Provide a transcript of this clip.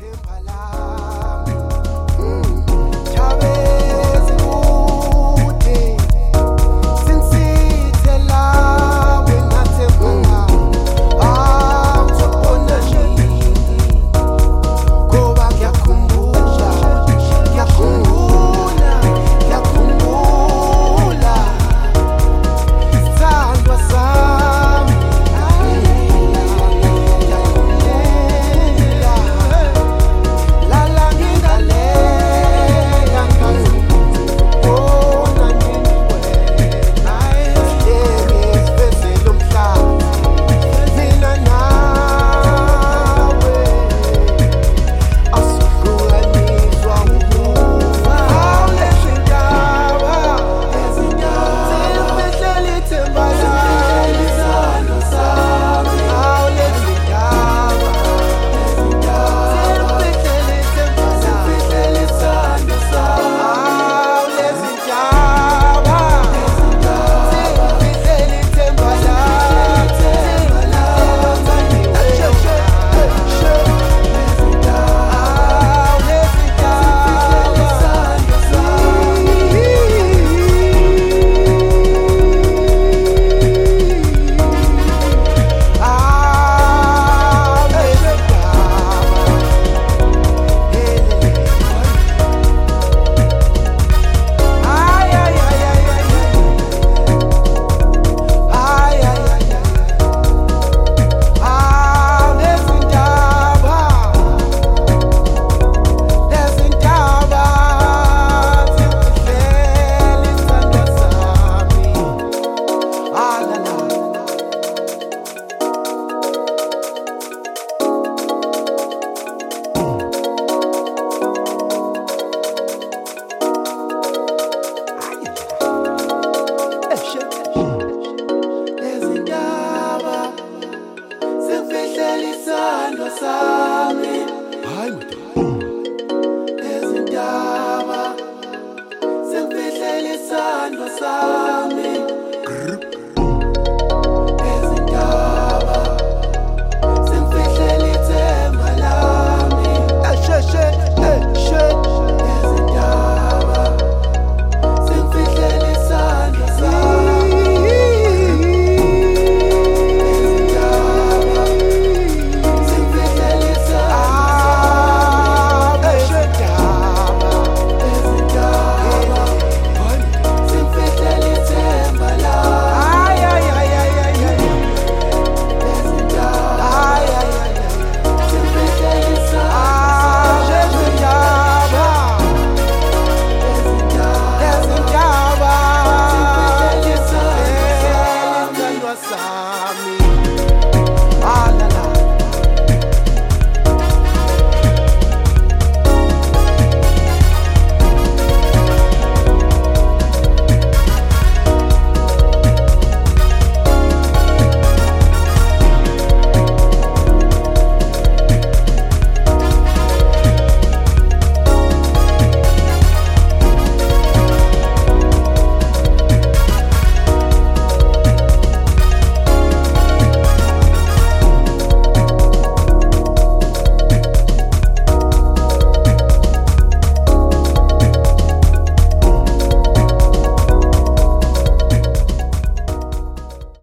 him lá. isandla sami. Hayi ezindaba sengifihlele isandla sami.